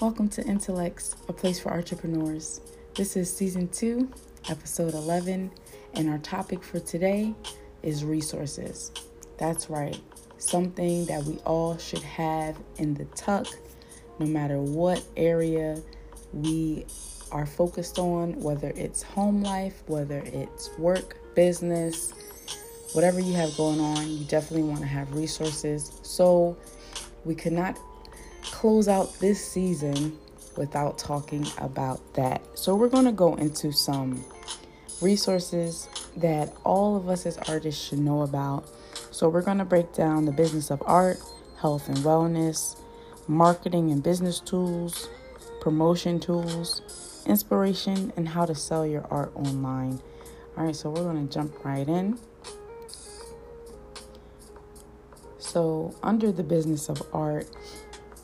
Welcome to Intellects, a place for entrepreneurs. This is season two, episode 11, and our topic for today is resources. That's right, something that we all should have in the tuck, no matter what area we are focused on, whether it's home life, whether it's work, business, whatever you have going on, you definitely want to have resources. So we could not close out this season without talking about that. So, we're going to go into some resources that all of us as artists should know about. So, we're going to break down the business of art, health and wellness, marketing and business tools, promotion tools, inspiration, and how to sell your art online. All right, so we're going to jump right in. So, under the business of art,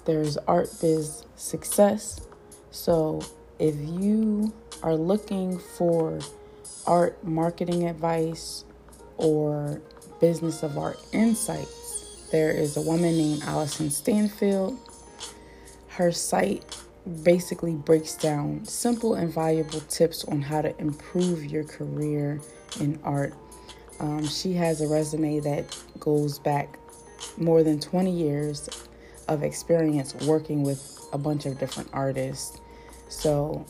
there's Art Biz Success. So if you are looking for art marketing advice or business of art insights, there is a woman named Alyson Stanfield. Her site basically breaks down simple and valuable tips on how to improve your career in art. Um, she has a resume that goes back more than 20 years of experience working with a bunch of different artists. So,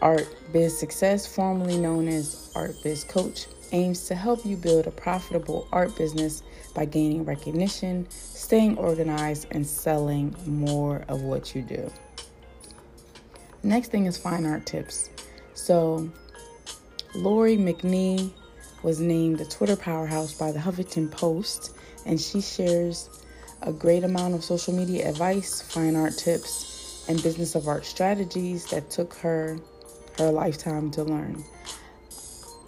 Art Biz Success, formerly known as Art Biz Coach, aims to help you build a profitable art business by gaining recognition, staying organized, and selling more of what you do. Next thing is fine art tips. So, Lori McNee was named the Twitter powerhouse by the Huffington Post, and she shares a great amount of social media advice, fine art tips, and business of art strategies that took her her lifetime to learn.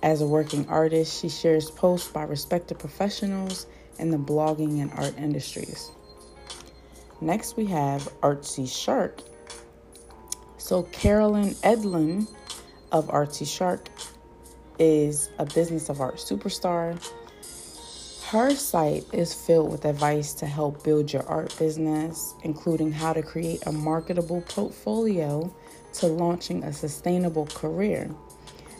As a working artist, she shares posts by respected professionals in the blogging and art industries. Next, we have Artsy Shark. So, Carolyn Edlin of Artsy Shark is a business of art superstar her site is filled with advice to help build your art business, including how to create a marketable portfolio to launching a sustainable career.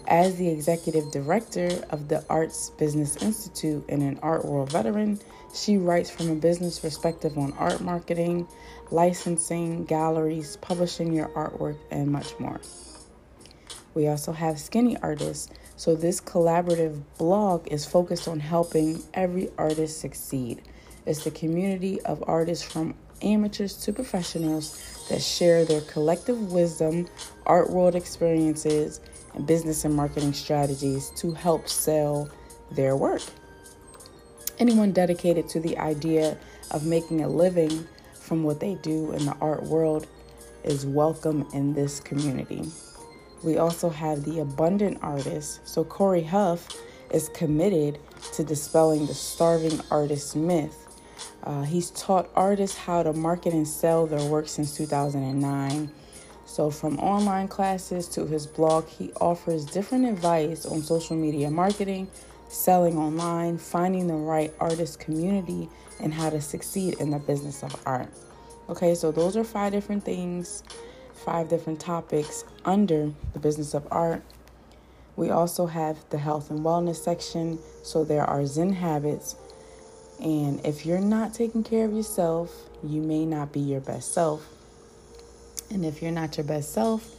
As the executive director of the Arts Business Institute and an art world veteran, she writes from a business perspective on art marketing, licensing, galleries, publishing your artwork, and much more. We also have Skinny Artists so, this collaborative blog is focused on helping every artist succeed. It's the community of artists from amateurs to professionals that share their collective wisdom, art world experiences, and business and marketing strategies to help sell their work. Anyone dedicated to the idea of making a living from what they do in the art world is welcome in this community. We also have the abundant artist. So Cory Huff is committed to dispelling the starving artist myth. Uh, he's taught artists how to market and sell their work since 2009. So, from online classes to his blog, he offers different advice on social media marketing, selling online, finding the right artist community, and how to succeed in the business of art. Okay, so those are five different things five different topics under the business of art. We also have the health and wellness section. So there are Zen habits. And if you're not taking care of yourself, you may not be your best self. And if you're not your best self,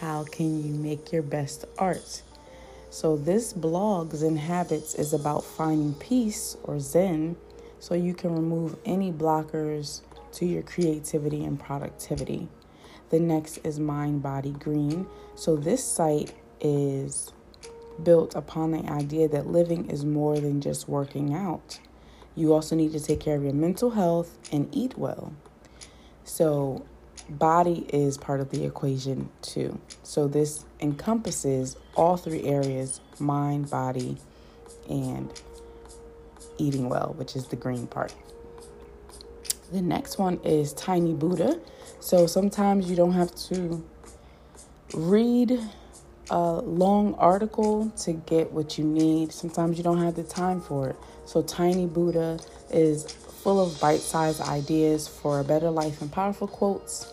how can you make your best art? So, this blog, Zen Habits, is about finding peace or Zen so you can remove any blockers to your creativity and productivity. The next is Mind Body Green. So this site is built upon the idea that living is more than just working out. You also need to take care of your mental health and eat well. So, body is part of the equation too. So, this encompasses all three areas mind, body, and eating well, which is the green part. The next one is Tiny Buddha. So sometimes you don't have to read a long article to get what you need. Sometimes you don't have the time for it. So Tiny Buddha is full of bite-sized ideas for a better life and powerful quotes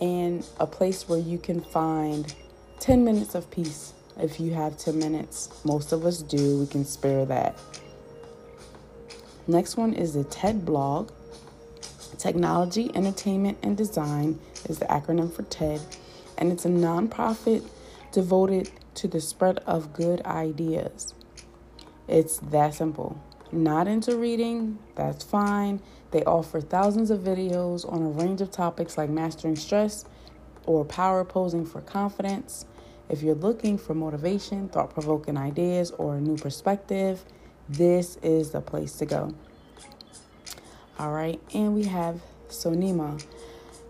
and a place where you can find 10 minutes of peace if you have 10 minutes. Most of us do, we can spare that. Next one is the TED blog. Technology, Entertainment, and Design is the acronym for TED, and it's a nonprofit devoted to the spread of good ideas. It's that simple. Not into reading, that's fine. They offer thousands of videos on a range of topics like mastering stress or power posing for confidence. If you're looking for motivation, thought provoking ideas, or a new perspective, this is the place to go. All right, and we have Sonima.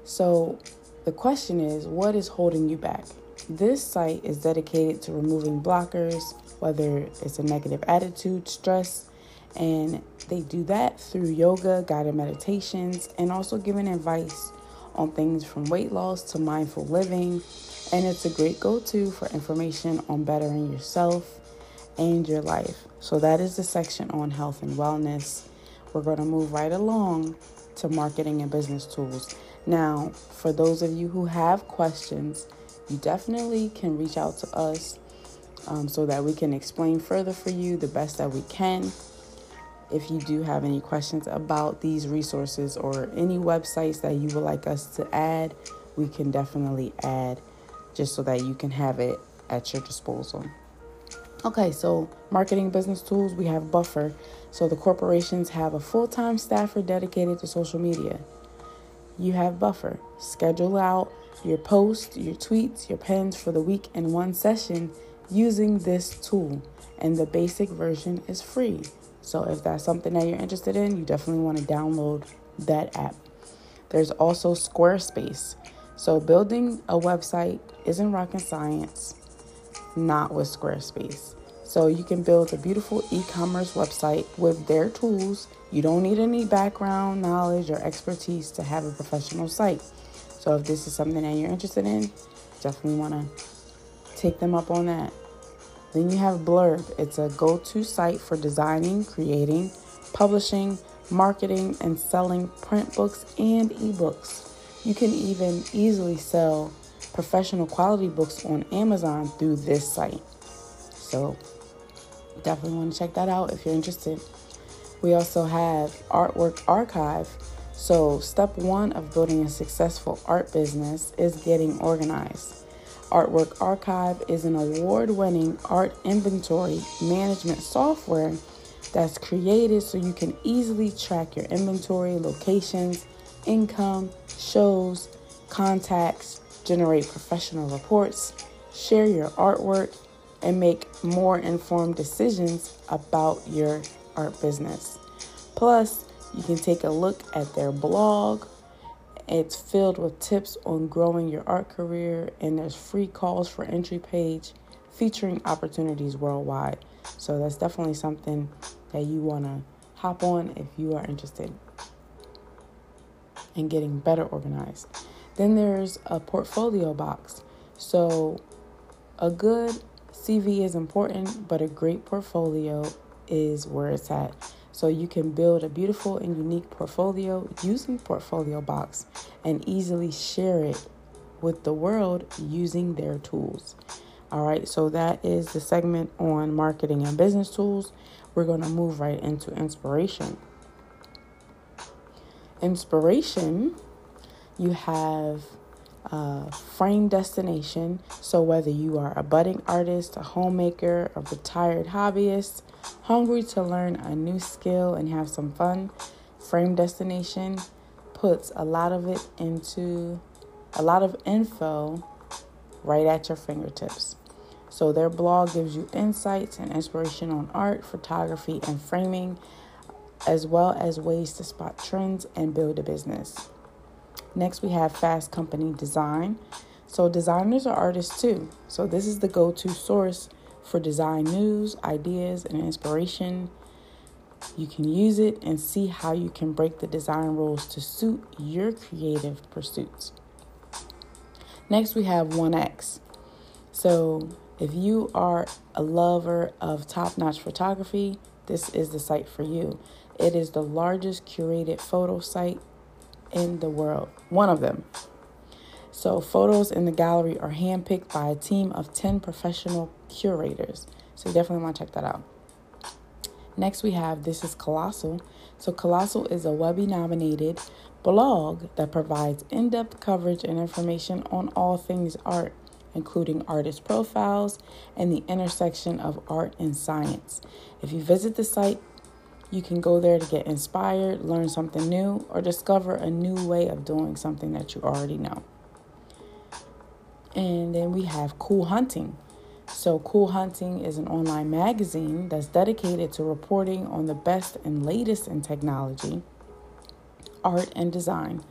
So the question is what is holding you back? This site is dedicated to removing blockers, whether it's a negative attitude, stress, and they do that through yoga, guided meditations, and also giving advice on things from weight loss to mindful living. And it's a great go to for information on bettering yourself and your life. So, that is the section on health and wellness. We're going to move right along to marketing and business tools. Now, for those of you who have questions, you definitely can reach out to us um, so that we can explain further for you the best that we can. If you do have any questions about these resources or any websites that you would like us to add, we can definitely add just so that you can have it at your disposal. Okay, so marketing business tools, we have Buffer. So the corporations have a full time staffer dedicated to social media. You have Buffer. Schedule out your posts, your tweets, your pens for the week in one session using this tool. And the basic version is free. So if that's something that you're interested in, you definitely want to download that app. There's also Squarespace. So building a website isn't rocket science, not with Squarespace. So you can build a beautiful e-commerce website with their tools. You don't need any background knowledge or expertise to have a professional site. So if this is something that you're interested in, definitely want to take them up on that. Then you have Blurb. It's a go to site for designing, creating, publishing, marketing, and selling print books and ebooks. You can even easily sell professional quality books on Amazon through this site. So definitely want to check that out if you're interested. We also have Artwork Archive. So, step one of building a successful art business is getting organized. Artwork Archive is an award winning art inventory management software that's created so you can easily track your inventory, locations, income, shows, contacts, generate professional reports, share your artwork, and make more informed decisions about your art business. Plus, you can take a look at their blog, it's filled with tips on growing your art career, and there's free calls for entry page featuring opportunities worldwide. So that's definitely something that you want to hop on if you are interested in getting better organized. Then there's a portfolio box. So a good CV is important, but a great portfolio is where it's at. So you can build a beautiful and unique portfolio using Portfolio Box and easily share it with the world using their tools. All right, so that is the segment on marketing and business tools. We're going to move right into inspiration. Inspiration, you have uh, frame destination. So, whether you are a budding artist, a homemaker, a retired hobbyist, hungry to learn a new skill and have some fun, Frame Destination puts a lot of it into a lot of info right at your fingertips. So, their blog gives you insights and inspiration on art, photography, and framing, as well as ways to spot trends and build a business. Next, we have Fast Company Design. So, designers are artists too. So, this is the go to source for design news, ideas, and inspiration. You can use it and see how you can break the design rules to suit your creative pursuits. Next, we have 1X. So, if you are a lover of top notch photography, this is the site for you. It is the largest curated photo site in the world, one of them. So, photos in the gallery are handpicked by a team of 10 professional curators. So, you definitely want to check that out. Next, we have This is Colossal. So, Colossal is a Webby nominated blog that provides in depth coverage and information on all things art, including artist profiles and the intersection of art and science. If you visit the site, you can go there to get inspired, learn something new, or discover a new way of doing something that you already know. And then we have Cool Hunting. So, Cool Hunting is an online magazine that's dedicated to reporting on the best and latest in technology, art, and design.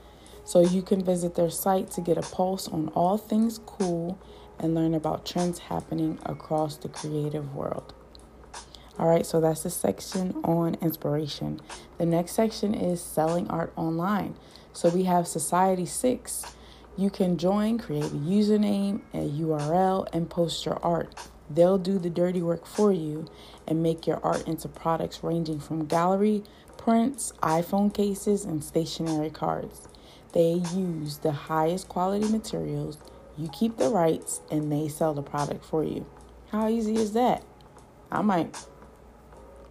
So, you can visit their site to get a pulse on all things cool and learn about trends happening across the creative world. All right, so that's the section on inspiration. The next section is selling art online. So we have Society 6. You can join, create a username, a URL, and post your art. They'll do the dirty work for you and make your art into products ranging from gallery, prints, iPhone cases, and stationery cards. They use the highest quality materials, you keep the rights, and they sell the product for you. How easy is that? I might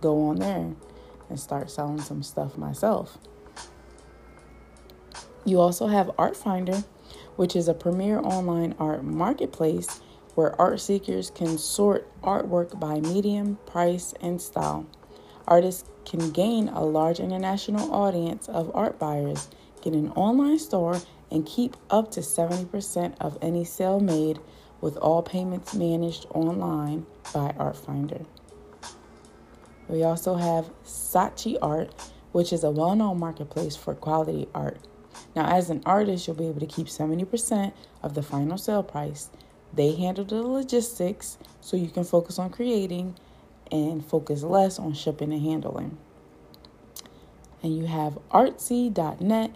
go on there and start selling some stuff myself. You also have Artfinder, which is a premier online art marketplace where art seekers can sort artwork by medium, price, and style. Artists can gain a large international audience of art buyers, get an online store, and keep up to 70% of any sale made with all payments managed online by Artfinder. We also have Saatchi Art, which is a well known marketplace for quality art. Now, as an artist, you'll be able to keep 70% of the final sale price. They handle the logistics so you can focus on creating and focus less on shipping and handling. And you have artsy.net,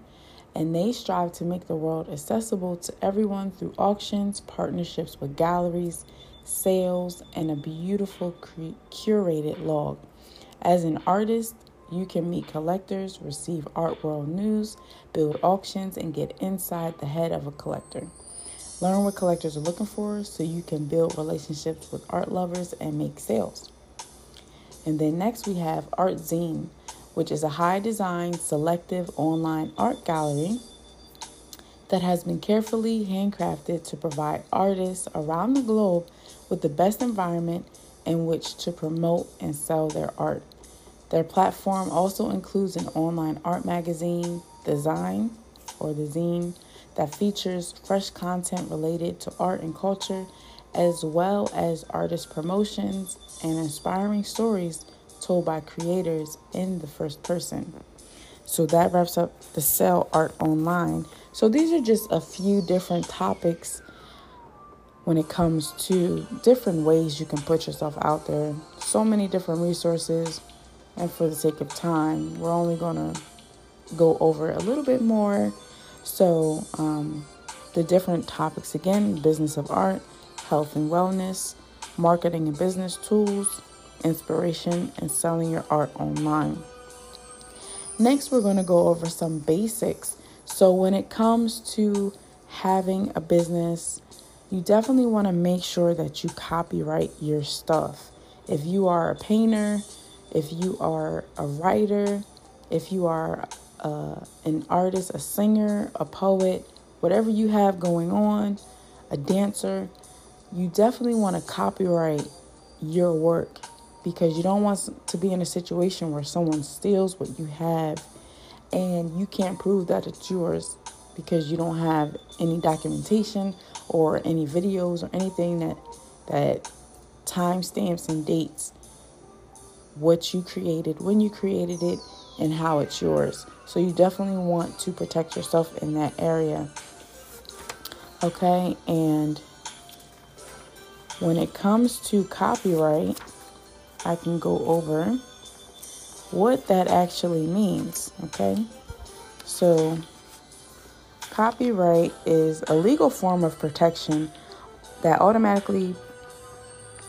and they strive to make the world accessible to everyone through auctions, partnerships with galleries, sales, and a beautiful curated log. As an artist, you can meet collectors, receive art world news, build auctions, and get inside the head of a collector. Learn what collectors are looking for so you can build relationships with art lovers and make sales. And then next we have Art Zine, which is a high design, selective online art gallery that has been carefully handcrafted to provide artists around the globe with the best environment in which to promote and sell their art. Their platform also includes an online art magazine, Design, or the Zine, that features fresh content related to art and culture, as well as artist promotions and inspiring stories told by creators in the first person. So that wraps up the Sell Art Online. So these are just a few different topics when it comes to different ways you can put yourself out there. So many different resources and for the sake of time, we're only going to go over a little bit more. So, um, the different topics again business of art, health and wellness, marketing and business tools, inspiration, and selling your art online. Next, we're going to go over some basics. So, when it comes to having a business, you definitely want to make sure that you copyright your stuff. If you are a painter, if you are a writer, if you are uh, an artist, a singer, a poet, whatever you have going on, a dancer, you definitely want to copyright your work because you don't want to be in a situation where someone steals what you have and you can't prove that it's yours because you don't have any documentation or any videos or anything that that timestamps and dates what you created, when you created it, and how it's yours. So you definitely want to protect yourself in that area. Okay, and when it comes to copyright, I can go over what that actually means. Okay, so copyright is a legal form of protection that automatically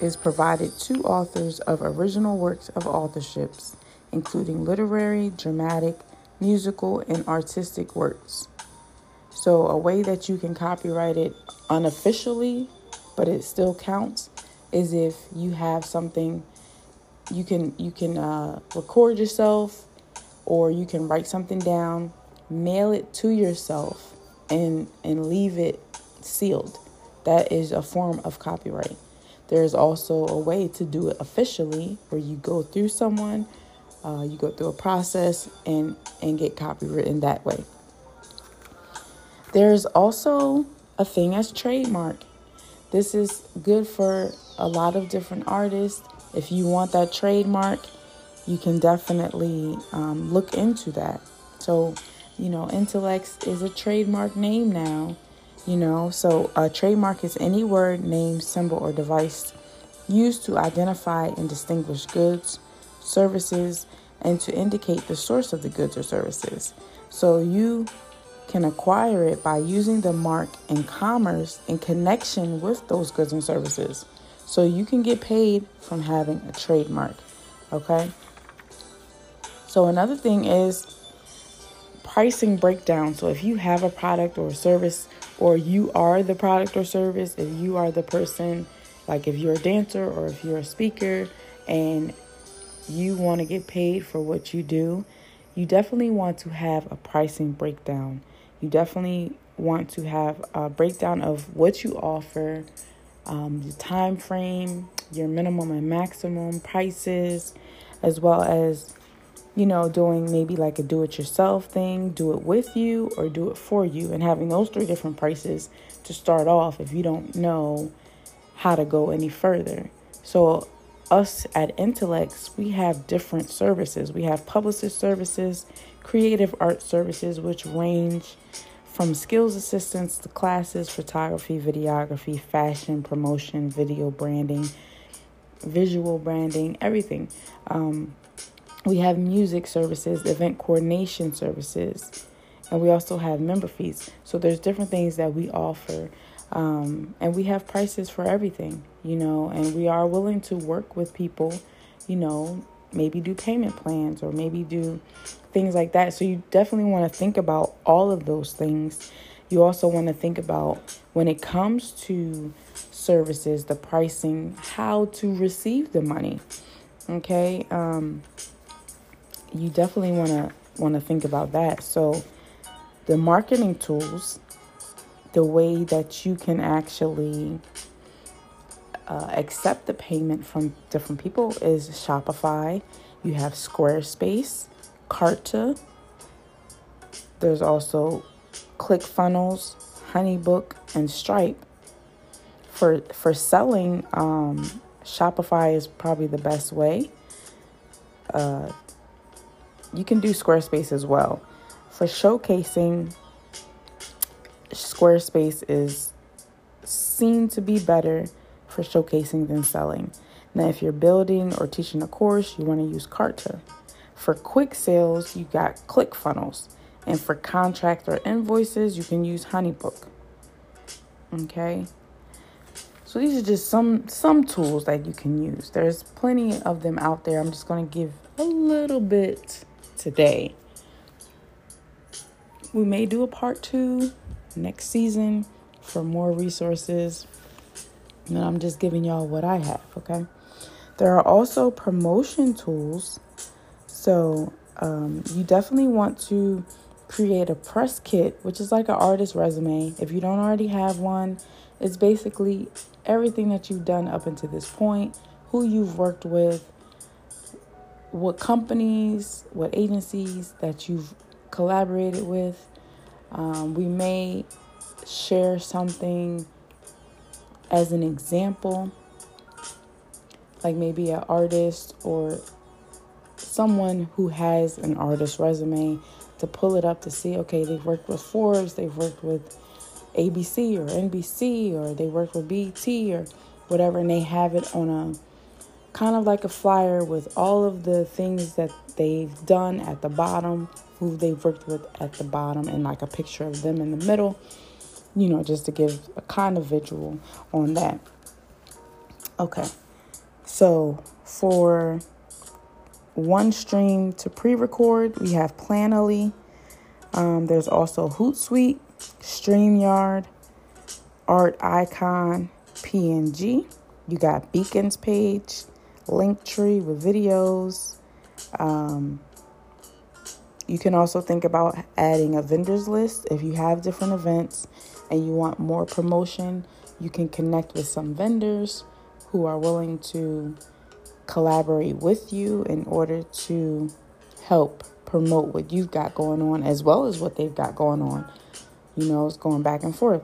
is provided to authors of original works of authorships, including literary, dramatic, musical, and artistic works. So, a way that you can copyright it unofficially, but it still counts, is if you have something you can you can uh, record yourself or you can write something down mail it to yourself and and leave it sealed that is a form of copyright there's also a way to do it officially where you go through someone uh, you go through a process and and get copywritten that way. There's also a thing as trademark. This is good for a lot of different artists. If you want that trademark, you can definitely um, look into that. So, you know, Intellect is a trademark name now, you know. So, a trademark is any word, name, symbol, or device used to identify and distinguish goods, services, and to indicate the source of the goods or services. So, you can acquire it by using the mark in commerce in connection with those goods and services. So you can get paid from having a trademark. Okay. So another thing is pricing breakdown. So if you have a product or service, or you are the product or service, if you are the person, like if you're a dancer or if you're a speaker and you want to get paid for what you do, you definitely want to have a pricing breakdown. You definitely want to have a breakdown of what you offer, um, the time frame, your minimum and maximum prices, as well as you know doing maybe like a do it yourself thing, do it with you or do it for you, and having those three different prices to start off if you don't know how to go any further. So us at Intellects, we have different services. We have publicist services, creative art services, which range from skills assistance to classes, photography, videography, fashion, promotion, video branding, visual branding, everything. Um, we have music services, event coordination services, and we also have member fees. So there's different things that we offer. Um, and we have prices for everything, you know, and we are willing to work with people, you know, maybe do payment plans or maybe do things like that. So you definitely want to think about all of those things. You also want to think about when it comes to services, the pricing, how to receive the money. Okay? Um you definitely want to want to think about that. So the marketing tools, the way that you can actually uh, accept the payment from different people is Shopify. You have Squarespace, Kartra. There's also ClickFunnels, HoneyBook, and Stripe. For for selling, um, Shopify is probably the best way. Uh, you can do Squarespace as well. For showcasing, Squarespace is seen to be better for showcasing than selling. Now, if you're building or teaching a course, you want to use Kartra. For quick sales, you got ClickFunnels. And for contract or invoices, you can use Honeybook. Okay? So these are just some some tools that you can use. There's plenty of them out there. I'm just going to give a little bit today. We may do a part 2 next season for more resources and I'm just giving y'all what I have, okay? There are also promotion tools. So um, you definitely want to create a press kit, which is like an artist resume. If you don't already have one, it's basically everything that you've done up until this point, who you've worked with, what companies, what agencies that you've collaborated with. Um, we may share something as an example, like maybe an artist or someone who has an artist resume to pull it up to see okay, they've worked with Forbes, they've worked with ABC or NBC, or they work with BT or whatever, and they have it on a kind of like a flyer with all of the things that they've done at the bottom, who they've worked with at the bottom, and like a picture of them in the middle you know, just to give a kind of visual on that. Okay, so for one stream to pre record, we have Planoly. Um, there's also Hootsuite, StreamYard, Art Icon, PNG. You got Beacons page, Linktree with videos. Um, you can also think about adding a vendors list if you have different events and you want more promotion. You can connect with some vendors who are willing to collaborate with you in order to help promote what you've got going on as well as what they've got going on. You know, it's going back and forth.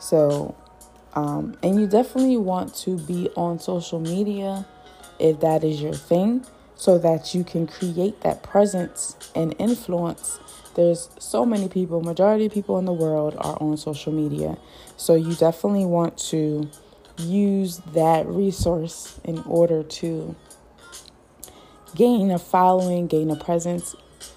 So, um, and you definitely want to be on social media if that is your thing so that you can create that presence and influence. There's so many people, majority of people in the world are on social media. So you definitely want to use that resource in order to gain a following, gain a presence,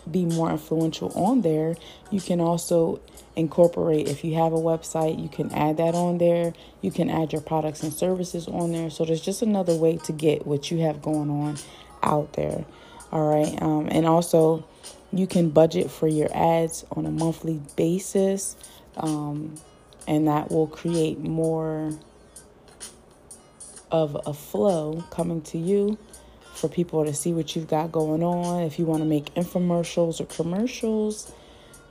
be more influential on there. You can also incorporate if you have a website, you can add that on there. You can add your products and services on there. So there's just another way to get what you have going on out there. All right. Um, and also, you can budget for your ads on a monthly basis, um, and that will create more of a flow coming to you for people to see what you've got going on. If you want to make infomercials or commercials,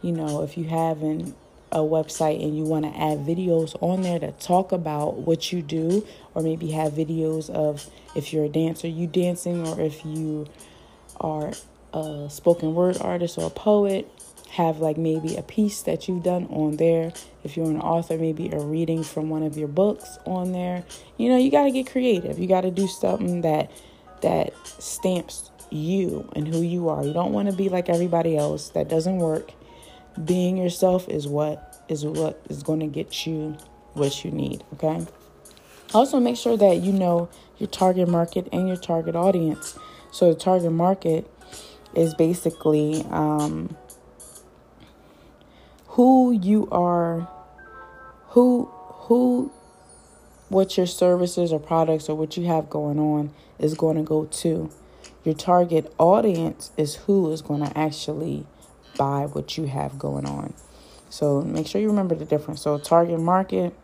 you know, if you have an, a website and you want to add videos on there to talk about what you do, or maybe have videos of if you're a dancer, you dancing, or if you are a spoken word artist or a poet, have like maybe a piece that you've done on there. If you're an author, maybe a reading from one of your books on there. You know, you got to get creative. You got to do something that that stamps you and who you are. You don't want to be like everybody else. That doesn't work. Being yourself is what is what is going to get you what you need, okay? Also make sure that you know your target market and your target audience. So the target market is basically um, who you are, who who what your services or products or what you have going on is going to go to. Your target audience is who is going to actually buy what you have going on. So make sure you remember the difference. So, target market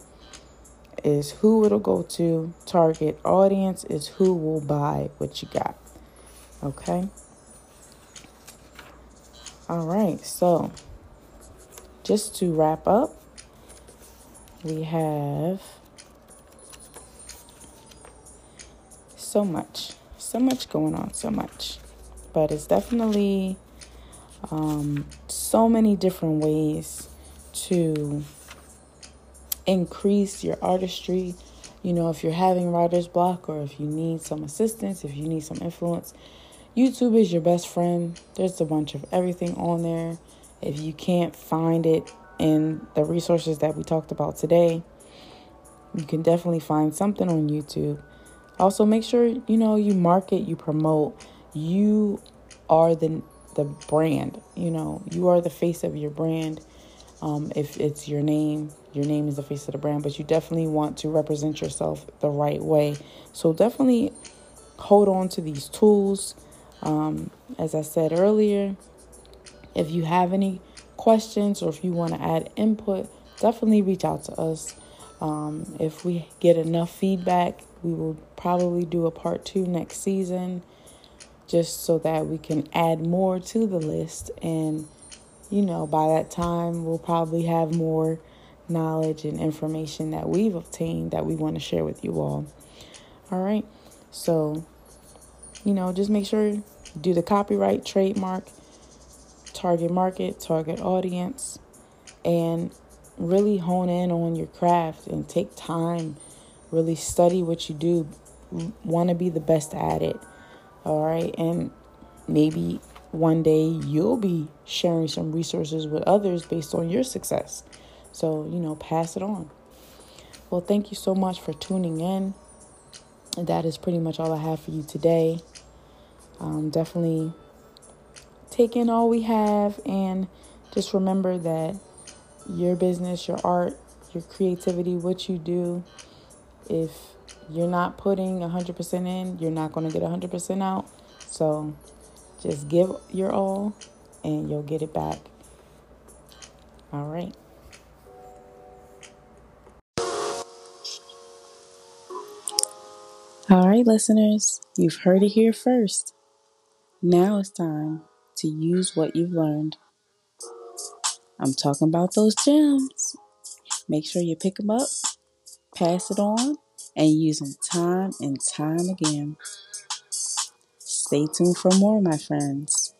is who it'll go to, target audience is who will buy what you got. Okay. All right. So, just to wrap up, we have so much, so much going on, so much. But it's definitely um, so many different ways to increase your artistry. You know, if you're having writer's block or if you need some assistance, if you need some influence, YouTube is your best friend. There's a bunch of everything on there. If you can't find it in the resources that we talked about today, you can definitely find something on YouTube. Also, make sure you know you market, you promote. You are the the brand. You know, you are the face of your brand. Um, if it's your name, your name is the face of the brand, but you definitely want to represent yourself the right way. So definitely hold on to these tools. Um, as I said earlier, if you have any questions or if you want to add input, definitely reach out to us. Um, if we get enough feedback, we will probably do a part two next season just so that we can add more to the list. And, you know, by that time, we'll probably have more knowledge and information that we've obtained that we want to share with you all. All right. So, you know, just make sure do the copyright, trademark, target market, target audience, and really hone in on your craft and take time really study what you do want to be the best at it all right and maybe one day you'll be sharing some resources with others based on your success. So you know pass it on. Well thank you so much for tuning in. And that is pretty much all i have for you today. Um, definitely take in all we have and just remember that your business your art your creativity what you do if you're not putting 100% in, you're not going to get 100% out. So just give your all and you'll get it back. All right. All right, listeners, you've heard it here first. Now it's time to use what you've learned. I'm talking about those gems. Make sure you pick them up, pass it on, and use them time and time again. Stay tuned for more, my friends.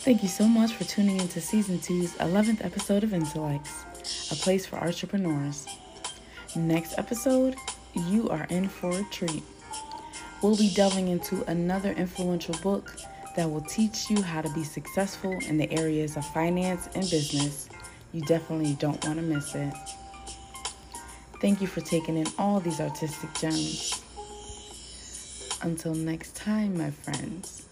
Thank you so much for tuning into season two's 11th episode of Intellects, a place for entrepreneurs. Next episode, you are in for a treat. We'll be delving into another influential book that will teach you how to be successful in the areas of finance and business. You definitely don't want to miss it. Thank you for taking in all these artistic gems. Until next time, my friends.